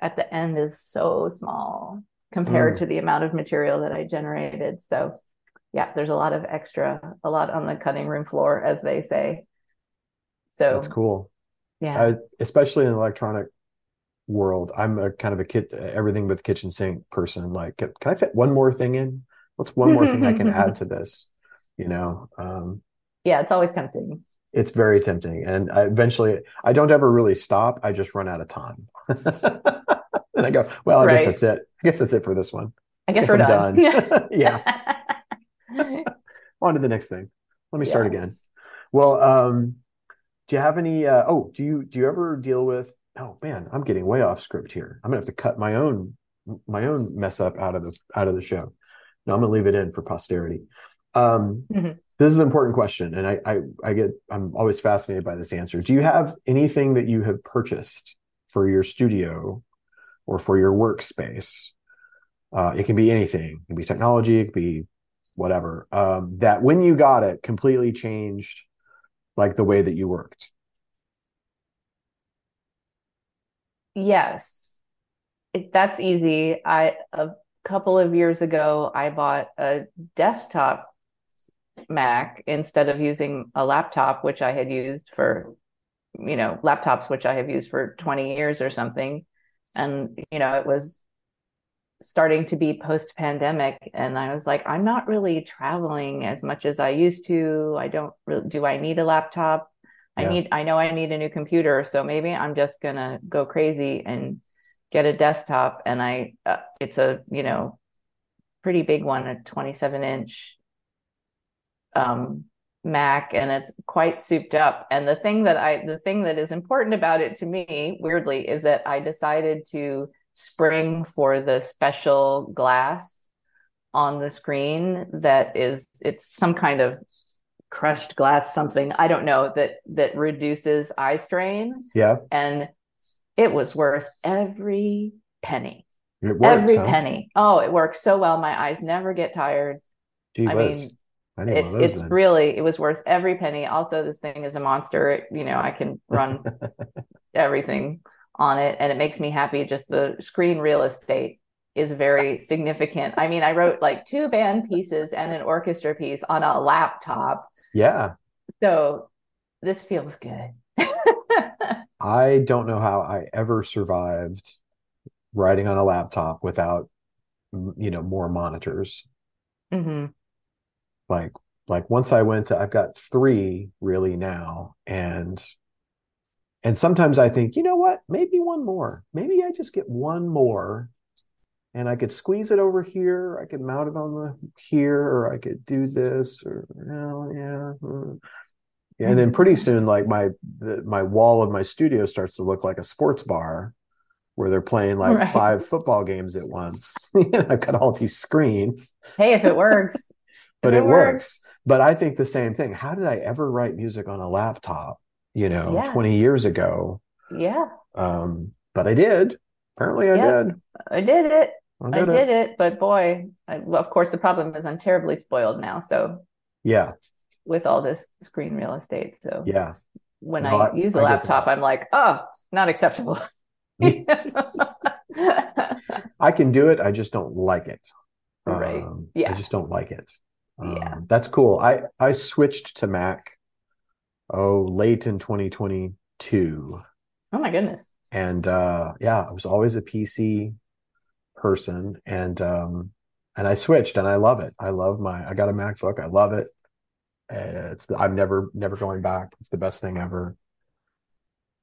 at the end is so small compared Mm. to the amount of material that I generated. So yeah, there's a lot of extra, a lot on the cutting room floor, as they say. So That's cool. yeah. I, especially in the electronic world, I'm a kind of a kit everything but the kitchen sink person. Like, can, can I fit one more thing in? What's one more thing I can add to this? You know, um, yeah, it's always tempting. It's very tempting, and I eventually, I don't ever really stop. I just run out of time, and I go, well, I guess that's it. I guess that's it for this one. I guess Guess we're I'm done. done. Yeah. On to the next thing. Let me start Yeah. again. Well, um, do you have any? Uh, oh, do you do you ever deal with? Oh man, I'm getting way off script here. I'm gonna have to cut my own my own mess up out of the out of the show. No, I'm gonna leave it in for posterity. Um, Mhm. This is an important question, and I, I I get I'm always fascinated by this answer. Do you have anything that you have purchased for your studio or for your workspace? Uh, it can be anything. It can be technology. It could be whatever. Um, that when you got it, completely changed like the way that you worked. Yes, it, that's easy. I a couple of years ago, I bought a desktop Mac instead of using a laptop, which I had used for, you know, laptops which I have used for 20 years or something. And, you know, it was starting to be post-pandemic, and I was like, I'm not really traveling as much as I used to. I don't really, do I need a laptop? I Yeah. need, I know I need a new computer, so maybe I'm just gonna go crazy and get a desktop. And I, uh, it's a, you know, pretty big one, a 27 inch um, Mac, and it's quite souped up. And the thing that I, the thing that is important about it to me, weirdly, is that I decided to spring for the special glass on the screen that is, it's some kind of crushed glass something i don't know that that reduces eye strain Yeah, and it was worth every penny it works. every huh? penny oh it works so well my eyes never get tired Gee i mean it, it's then. really it was worth every penny. Also this thing is a monster. It- you know i can run everything on it and it makes me happy. Just the screen real estate is very significant. I mean i wrote like two band pieces and an orchestra piece on a laptop. Yeah. So this feels good. I don't know how i ever survived writing on a laptop without you know more monitors. Mm-hmm. Like like once i went to i've got three really now and and sometimes i think you know what maybe one more maybe i just get one more and i could squeeze it over here i could mount it on the here or i could do this or you know, yeah hmm. and then pretty mm-hmm. soon like my the, my wall of my studio starts to look like a sports bar where they're playing like right. five football games at once. I've got all these screens. Hey, if it works. But it, it works. works. But I think the same thing. How did I ever write music on a laptop, you know, yeah. 20 years ago? Yeah. Um, but I did. Apparently I yep. did. I did it. I did, I did it. it. But boy, I, well, of course, the problem is I'm terribly spoiled now. So, yeah. With all this screen real estate. So, yeah. When no, I, I, use a laptop, I'm like, oh, not acceptable. I can do it. I just don't like it. Right. Um, yeah. I just don't like it. Um, yeah. That's cool. I I switched to Mac. Oh, late in 2022. Oh my goodness. And uh, yeah, I was always a PC person, and um, and I switched, and I love it. I love my. I got a MacBook. I love it. It's the, I'm never never going back. It's the best thing ever.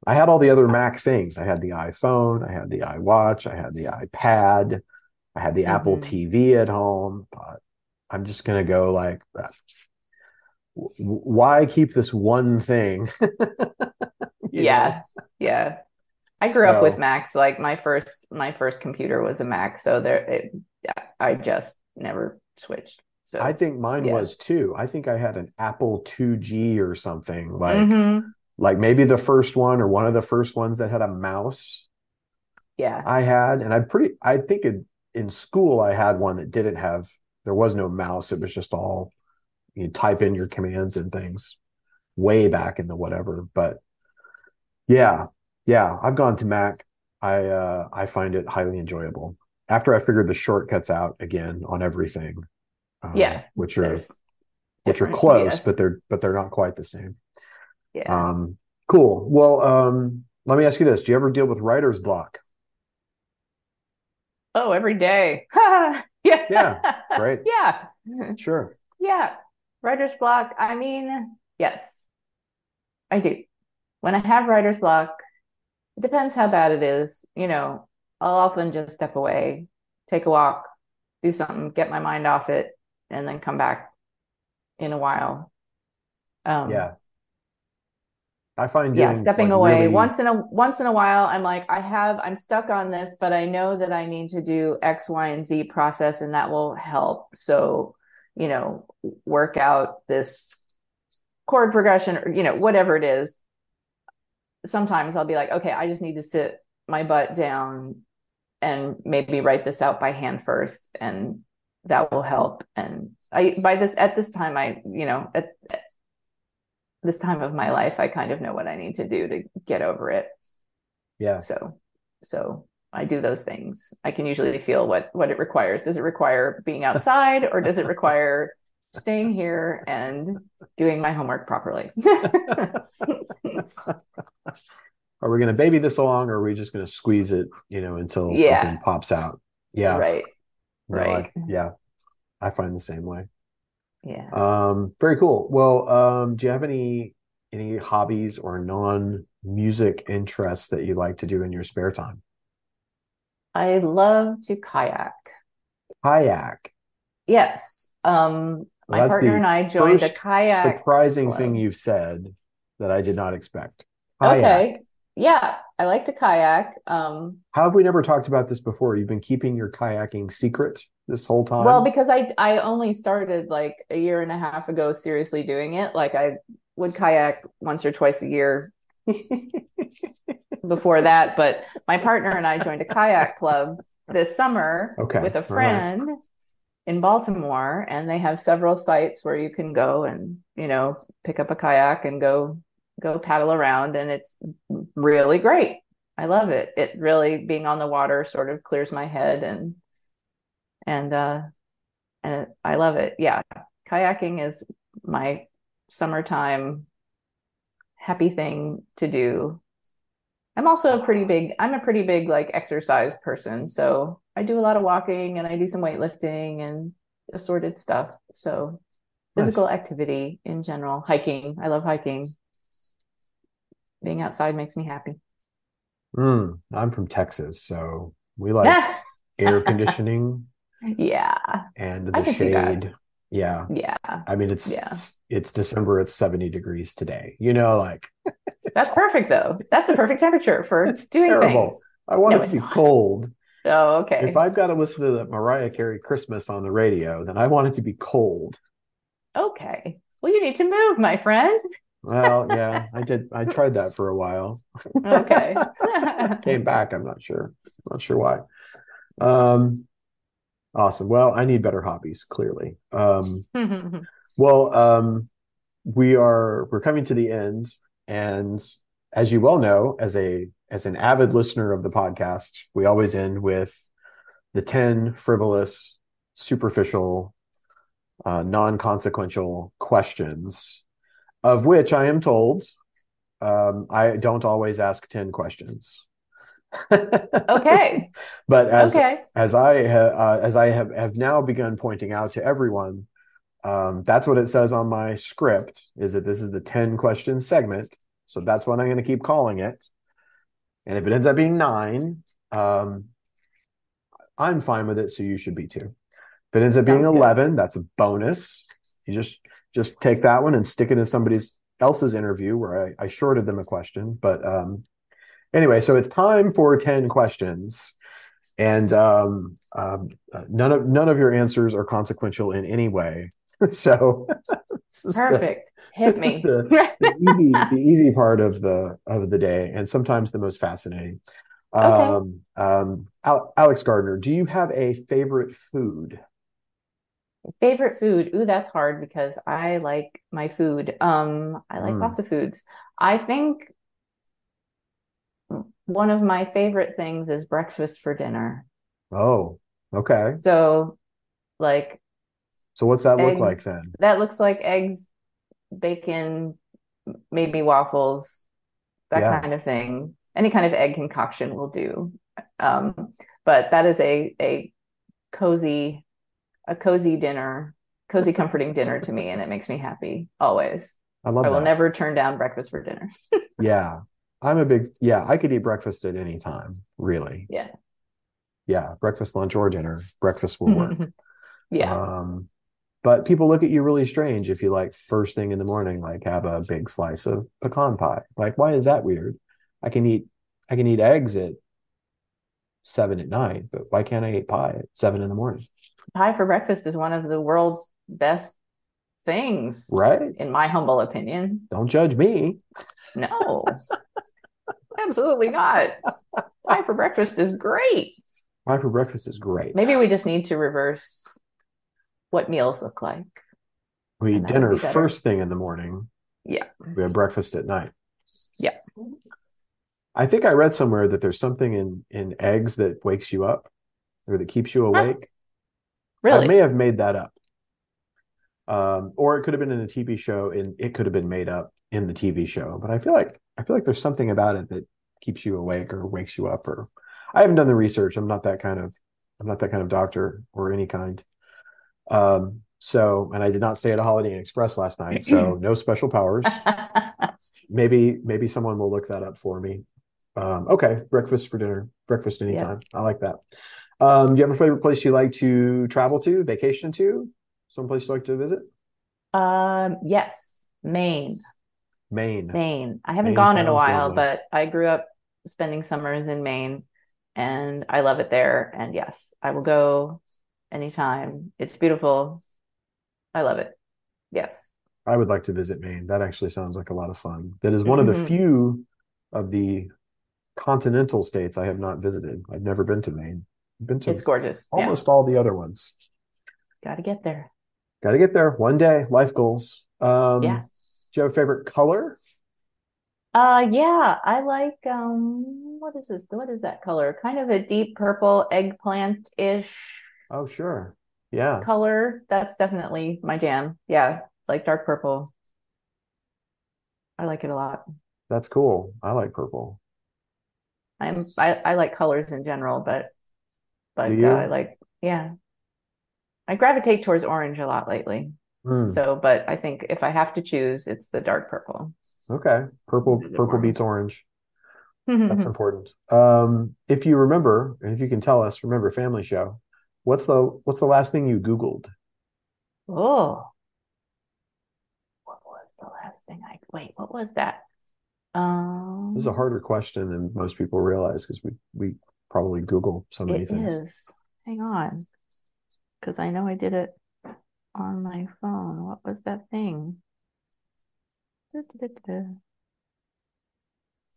I had all the other Mac things. I had the iPhone, I had the iWatch, I had the iPad, I had the mm-hmm. Apple TV at home. But I'm just gonna go like, why keep this one thing? yeah, know? yeah. I grew so, up with Macs. Like my first, my first computer was a Mac, so there, it, I just never switched. So I think mine yeah. was too. I think I had an Apple 2G or something like. Mm-hmm like maybe the first one or one of the first ones that had a mouse. Yeah. I had, and I pretty, I think it, in school I had one that didn't have, there was no mouse. It was just all, you type in your commands and things way back in the whatever. But yeah, yeah, I've gone to Mac. I, uh, I find it highly enjoyable after I figured the shortcuts out again on everything. Uh, yeah. Which are, which are close, yes. but they're, but they're not quite the same. Yeah. Um, cool. Well, um, let me ask you this: Do you ever deal with writer's block? Oh, every day. yeah. Yeah. Right. yeah. Sure. Yeah. Writer's block. I mean, yes, I do. When I have writer's block, it depends how bad it is. You know, I'll often just step away, take a walk, do something, get my mind off it, and then come back in a while. Um, yeah. I find yeah, stepping like away really... once in a once in a while. I'm like, I have, I'm stuck on this, but I know that I need to do X, Y, and Z process, and that will help. So, you know, work out this chord progression, or you know, whatever it is. Sometimes I'll be like, okay, I just need to sit my butt down and maybe write this out by hand first, and that will help. And I by this at this time, I you know at this time of my life, I kind of know what I need to do to get over it. Yeah. So, so I do those things. I can usually feel what what it requires. Does it require being outside, or does it require staying here and doing my homework properly? are we going to baby this along, or are we just going to squeeze it, you know, until yeah. something pops out? Yeah. Right. No, right. I, yeah. I find the same way. Yeah. Um, very cool. Well, um, do you have any any hobbies or non music interests that you like to do in your spare time? I love to kayak. Kayak. Yes. Um, well, my partner and I joined a kayak. Surprising club. thing you've said that I did not expect. Kayak. Okay. Yeah, I like to kayak. Um, How have we never talked about this before? You've been keeping your kayaking secret this whole time? Well, because I I only started like a year and a half ago seriously doing it. Like I would kayak once or twice a year before that, but my partner and I joined a kayak club this summer okay. with a friend right. in Baltimore and they have several sites where you can go and, you know, pick up a kayak and go go paddle around and it's really great. I love it. It really being on the water sort of clears my head and and uh and I love it. Yeah. Kayaking is my summertime happy thing to do. I'm also a pretty big I'm a pretty big like exercise person. So I do a lot of walking and I do some weightlifting and assorted stuff. So physical nice. activity in general, hiking. I love hiking. Being outside makes me happy. Mm, I'm from Texas, so we like air conditioning. Yeah. And the shade. Yeah. Yeah. I mean, it's, yeah. it's, December. It's 70 degrees today. You know, like that's perfect though. That's the perfect temperature for it's doing terrible. things. I want no, it to be not. cold. Oh, okay. If I've got to listen to the Mariah Carey Christmas on the radio, then I want it to be cold. Okay. Well, you need to move, my friend. well, yeah, I did. I tried that for a while. Okay. Came back. I'm not sure. not sure why. Um, awesome. Well, I need better hobbies. Clearly. Um, well, um, we are we're coming to the end, and as you well know, as a as an avid listener of the podcast, we always end with the 10 frivolous, superficial, uh, non consequential questions, of which I am told um, I don't always ask 10 questions. Okay. But as okay. as I ha- uh, as I have, have now begun pointing out to everyone, um, that's what it says on my script is that this is the 10 questions segment. So that's what I'm going to keep calling it. And if it ends up being nine, um, I'm fine with it. So you should be too. If it ends up being Sounds 11, good. that's a bonus. You just just take that one and stick it in somebody's else's interview where I, I shorted them a question. But um, anyway, so it's time for 10 questions. And um, um, none of none of your answers are consequential in any way. so perfect the, hit me the, the, easy the easy part of the of the day and sometimes the most fascinating okay. um, um alex gardner do you have a favorite food favorite food ooh that's hard because i like my food um i like mm. lots of foods i think one of my favorite things is breakfast for dinner oh okay so like so what's that eggs, look like then? That looks like eggs, bacon, maybe waffles, that yeah. kind of thing. Any kind of egg concoction will do. Um, but that is a a cozy, a cozy dinner, cozy comforting dinner to me, and it makes me happy always. I love. I will that. never turn down breakfast for dinner. yeah, I'm a big yeah. I could eat breakfast at any time, really. Yeah. Yeah, breakfast, lunch, or dinner. Breakfast will work. yeah. Um, but people look at you really strange if you like first thing in the morning like have a big slice of pecan pie like why is that weird i can eat i can eat eggs at seven at night but why can't i eat pie at seven in the morning pie for breakfast is one of the world's best things right in my humble opinion don't judge me no absolutely not pie for breakfast is great pie for breakfast is great maybe we just need to reverse what meals look like. We eat dinner first thing in the morning. Yeah. We have breakfast at night. Yeah. I think I read somewhere that there's something in in eggs that wakes you up or that keeps you awake. Really? I may have made that up. Um, or it could have been in a TV show and it could have been made up in the TV show. But I feel like I feel like there's something about it that keeps you awake or wakes you up or I haven't done the research. I'm not that kind of I'm not that kind of doctor or any kind. Um, so, and I did not stay at a Holiday Inn Express last night, so no special powers. maybe, maybe someone will look that up for me. Um, okay, breakfast for dinner, breakfast anytime. Yeah. I like that. Um, do you have a favorite place you like to travel to, vacation to? Some place you like to visit? Um, yes, Maine. Maine. Maine. I haven't Maine gone in a while, lovely. but I grew up spending summers in Maine and I love it there. And yes, I will go anytime. It's beautiful. I love it. Yes. I would like to visit Maine. That actually sounds like a lot of fun. That is one mm-hmm. of the mm-hmm. few of the continental states I have not visited. I've never been to Maine. I've been to It's gorgeous. Almost yeah. all the other ones. Got to get there. Got to get there one day. Life goals. Um, yeah. Do you have a favorite color? Uh, yeah, I like um what is this? What is that color? Kind of a deep purple eggplant-ish Oh, sure. Yeah. color. That's definitely my jam. Yeah, like dark purple. I like it a lot. That's cool. I like purple. I'm I, I like colors in general, but but uh, I like yeah. I gravitate towards orange a lot lately. Hmm. So, but I think if I have to choose, it's the dark purple. Okay. Purple purple warm? beats orange. That's important. Um, if you remember, and if you can tell us, remember Family Show. What's the what's the last thing you Googled? Oh, what was the last thing I wait? What was that? Um, This is a harder question than most people realize because we we probably Google so many It things. is. Hang on, because I know I did it on my phone. What was that thing?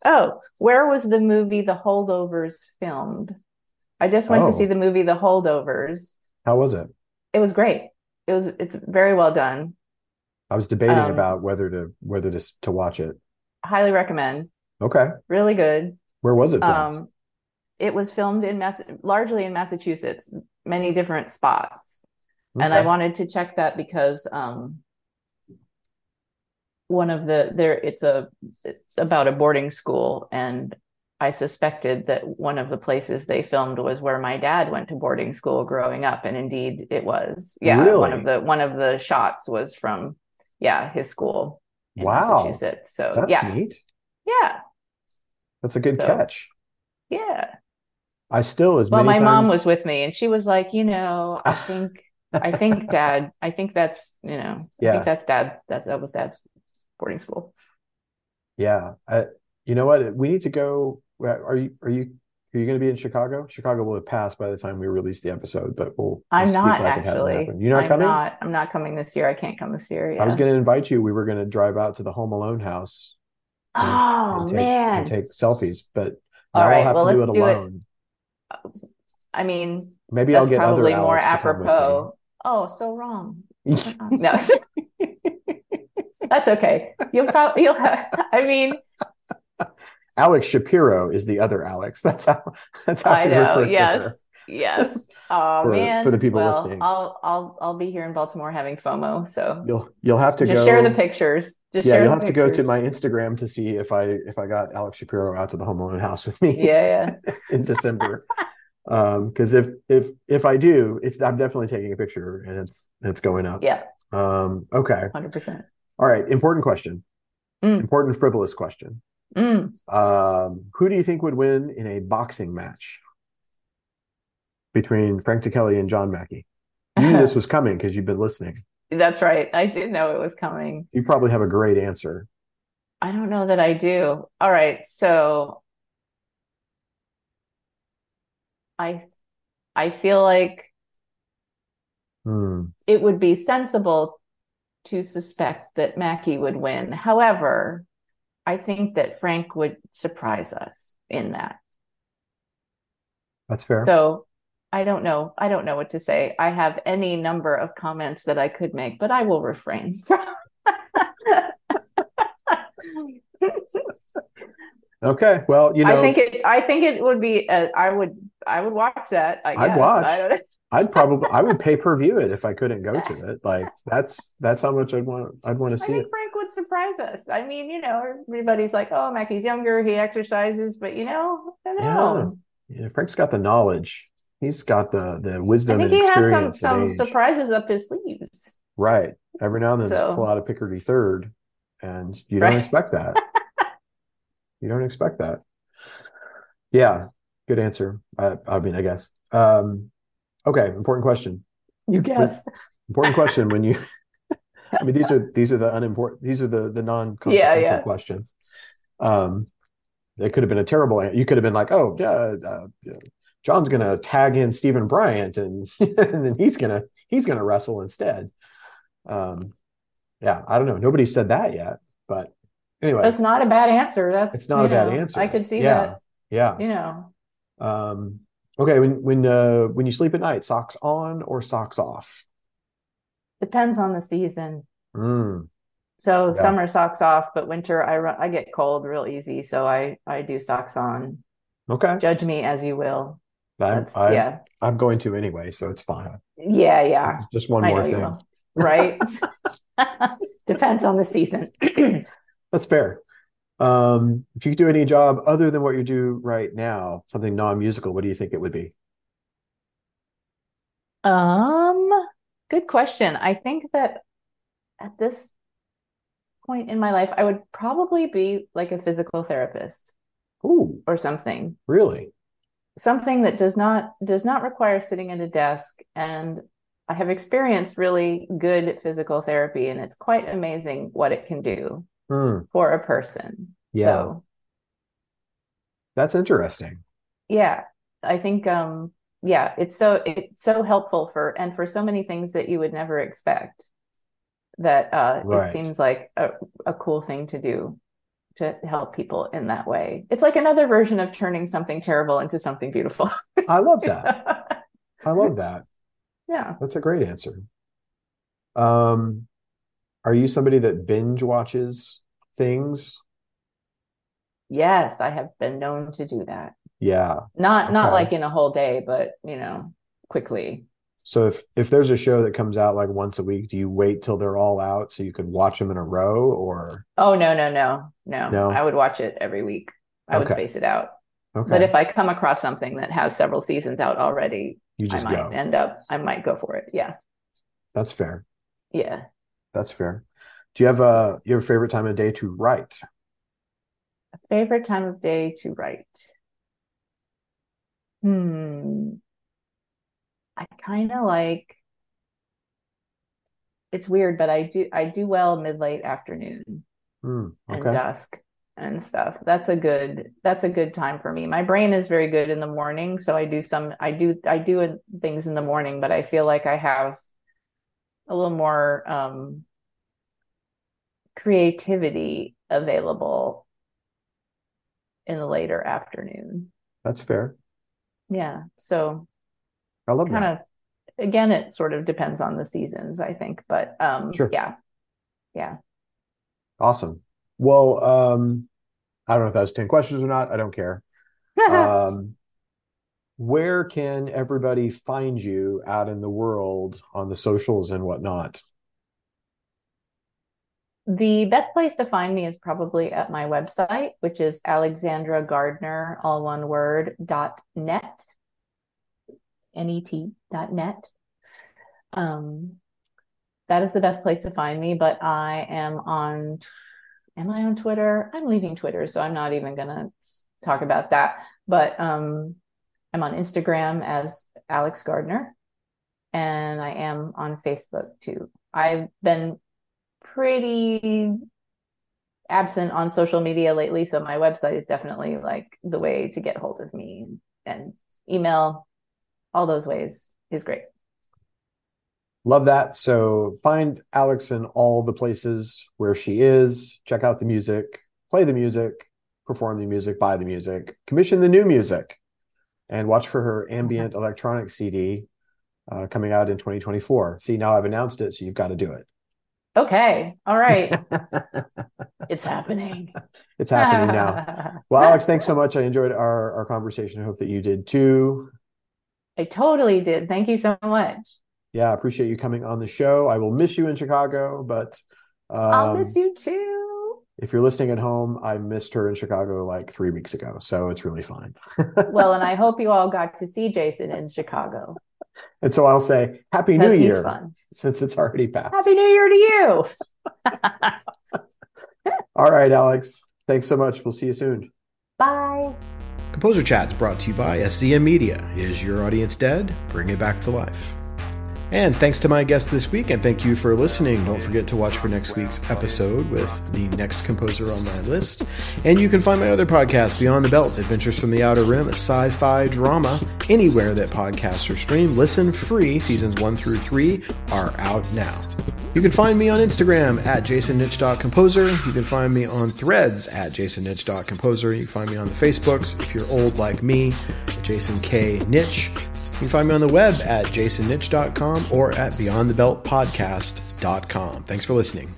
Oh, where was the movie The Holdovers filmed? I just went Oh. to see the movie The Holdovers. How was it? It was great. It was it's very well done. I was debating Um, about whether to whether to to watch it. Highly recommend. Okay. Really good. Where was it filmed? Um, it was filmed in Mass largely in Massachusetts, many different spots. And I wanted to check that because um one of the there it's a it's about a boarding school and I suspected that one of the places they filmed was where my dad went to boarding school growing up and indeed it was. Yeah, one of the one of the shots was from yeah, his school in Wow. Massachusetts. So That's yeah. neat. Yeah. That's a good So- catch. Yeah. I still as Well, my many mom was with me and she was like, you know, I think I think dad, I think that's, you know, I Yeah. think that's dad, that's that was dad's boarding school. Yeah. I, you know what? We need to go. Are you are you are you going to be in Chicago? Chicago will have passed by the time we release the episode, but we'll, I'm not like actually. You're not I'm coming? not, I'm not coming this year. I can't come this year. I was going to invite you. We were going to drive out to the Home Alone house and, Oh and take man. and take selfies, but all right. I'll have well, to do let's it do it. I mean, Maybe I'll get other probably more Alex to come with me. apropos. Oh, so wrong. No. That's okay. You'll probably you'll have I mean, Alex Shapiro is the other Alex. That's how that's how I know. refer to Yes. her. Yes. Oh For- man. for the people well, listening. I'll I'll I'll be here in Baltimore having FOMO. So You'll you'll have to just go share the pictures. Just yeah, you'll have to go to my Instagram to see if I if I got Alex Shapiro out to the Home Alone house with me Yeah, yeah. in December. Um, because if if if I do, it's I'm definitely taking a picture and it's it's going up. Yeah, Um, okay. 100%. All right. Important question. Mm. Important frivolous question. Mm. Um, who do you think would win in a boxing match between Frank Ticheli and John Mackey? You knew this was coming because you've been listening. That's right. I did know it was coming. You probably have a great answer. I don't know that I do. All right, so I I feel like Hmm. it would be sensible to suspect that Mackey would win. However, I think that Frank would surprise us in that. That's fair. So I don't know. I don't know what to say. I have any number of comments that I could make, but I will refrain. from. okay. Well, you know, I think it. I think it would be. Uh, I would. I would watch that. I I'd watch. I. I'd probably I would pay per view it if I couldn't go to it. Like that's that's how much I'd want I'd want to I see think it. Frank would surprise us. I mean, you know, everybody's like, "Oh, Mackey's younger. He exercises," but you know, I don't know. Yeah, Frank's got the knowledge. He's got the the wisdom. I think he has some some surprises up his sleeves. Right. Every now and then, So- just pull out a Picardy third, and you don't Right. expect that. you don't expect that. Yeah, good answer. I, I mean, I guess. Um, okay, important question. You guess? Important question. When you, I mean, these are these are the unimportant. These are the the non-consequential Yeah, yeah. questions. Um, it could have been a terrible. You could have been like, oh yeah, uh, John's gonna tag in Steven Bryant, and and then he's gonna he's gonna wrestle instead. Um, yeah, I don't know. Nobody said that yet, but anyway, That's not a bad answer. That's it's not a bad answer. I could see yeah, yeah. You know, Um, okay, when when uh when you sleep at night, socks on or socks off? depends on the season. Mm, So Yeah. summer socks off, but winter I run, I get cold real easy, so I I do socks on. Okay. Judge me as you will. I'm, That's, I'm, yeah. I'm going to anyway, so it's fine. Yeah, yeah. Just one I more thing. Right? Depends on the season. That's fair. Um, if you could do any job other than what you do right now, something non-musical, what do you think it would be? Um, good question. I think that at this point in my life, I would probably be like a physical therapist Ooh, or something. really? Something that does not does not require sitting at a desk. And I have experienced really good physical therapy, and it's quite amazing what it can do Hmm, for a person. Yeah. So that's interesting. yeah, I think um yeah, it's so it's so helpful for and for so many things that you would never expect that uh Right. it seems like a, a cool thing to do to help people in that way. It's like another version of turning something terrible into something beautiful. I love that. I love that. yeah. That's a great answer. Um, are you somebody that binge watches things? Yes, I have been known to do that. Yeah. Not not like in a whole day, but you know, quickly. So if if there's a show that comes out like once a week, do you wait till they're all out so you could watch them in a row or Oh no, no, no, no. No? I would watch it every week. I would space it out. okay, But if I come across something that has several seasons out already, you I might go. end up, I might go for it. Yeah. That's fair. Yeah. That's fair. Do you have a your favorite time of day to write? Favorite time of day to write? Hmm. I kind of like, it's weird, but I do, I do well mid late afternoon Hmm, and dusk and stuff. That's a good, that's a good time for me. My brain is very good in the morning, so I do some, I do, I do things in the morning, but I feel like I have a little more um creativity available in the later afternoon. That's fair. Yeah. So I love kind that. of again it sort of depends on the seasons, I think. But um Sure. yeah. Yeah. Awesome. Well, um, I don't know if that was 10 questions or not. I don't care. Um, where can everybody find you out in the world on the socials and whatnot? The best place to find me is probably at my website, which is Alexandra Gardner, all one word, dot net, N-E-T dot net. Um, that is the best place to find me, but I am on, am I on Twitter? I'm leaving Twitter, so I'm not even gonna talk about that. But um, I'm on Instagram as Alex Gardner, and I am on Facebook too. I've been pretty absent on social media lately, so my website is definitely like the way to get hold of me and email, all those ways is great. Love that. So find Alex in all the places where she is. Check out the music, play the music, perform the music, buy the music, commission the new music, and watch for her ambient electronic CD uh, coming out in 2024. See, now I've announced it, so you've got to do it. Okay, all right, it's happening. It's happening now. Well, Alex, thanks so much. I enjoyed our, our conversation. I hope that you did too. I totally did. Thank you so much. Yeah, I appreciate you coming on the show. I will miss you in Chicago, but I'll um, miss you too. If you're listening at home, I missed her in Chicago like three weeks ago, so it's really fine. Well, and I hope you all got to see Jason in Chicago And so I'll say Happy New Year fun. since it's already passed. Happy New Year to you. All right, Alex. Thanks so much. We'll see you soon. Bye. Composer Chat is brought to you by SCM Media. Is your audience dead? Bring it back to life. And thanks to my guest this week, and thank you for listening. Don't forget to watch for next week's episode with the next composer on my list. And you can find my other podcast, Beyond the Belt Adventures from the Outer Rim, a sci fi drama, anywhere that podcasts are streamed. Listen free. Seasons one through three are out now. You can find me on Instagram at jasonnitch.composer. You can find me on threads at jasonnitch.composer. You can find me on the Facebooks if you're old like me, Jason K. Nitsch. You can find me on the web at jasonnitch.com or at beyondthebeltpodcast.com. Thanks for listening.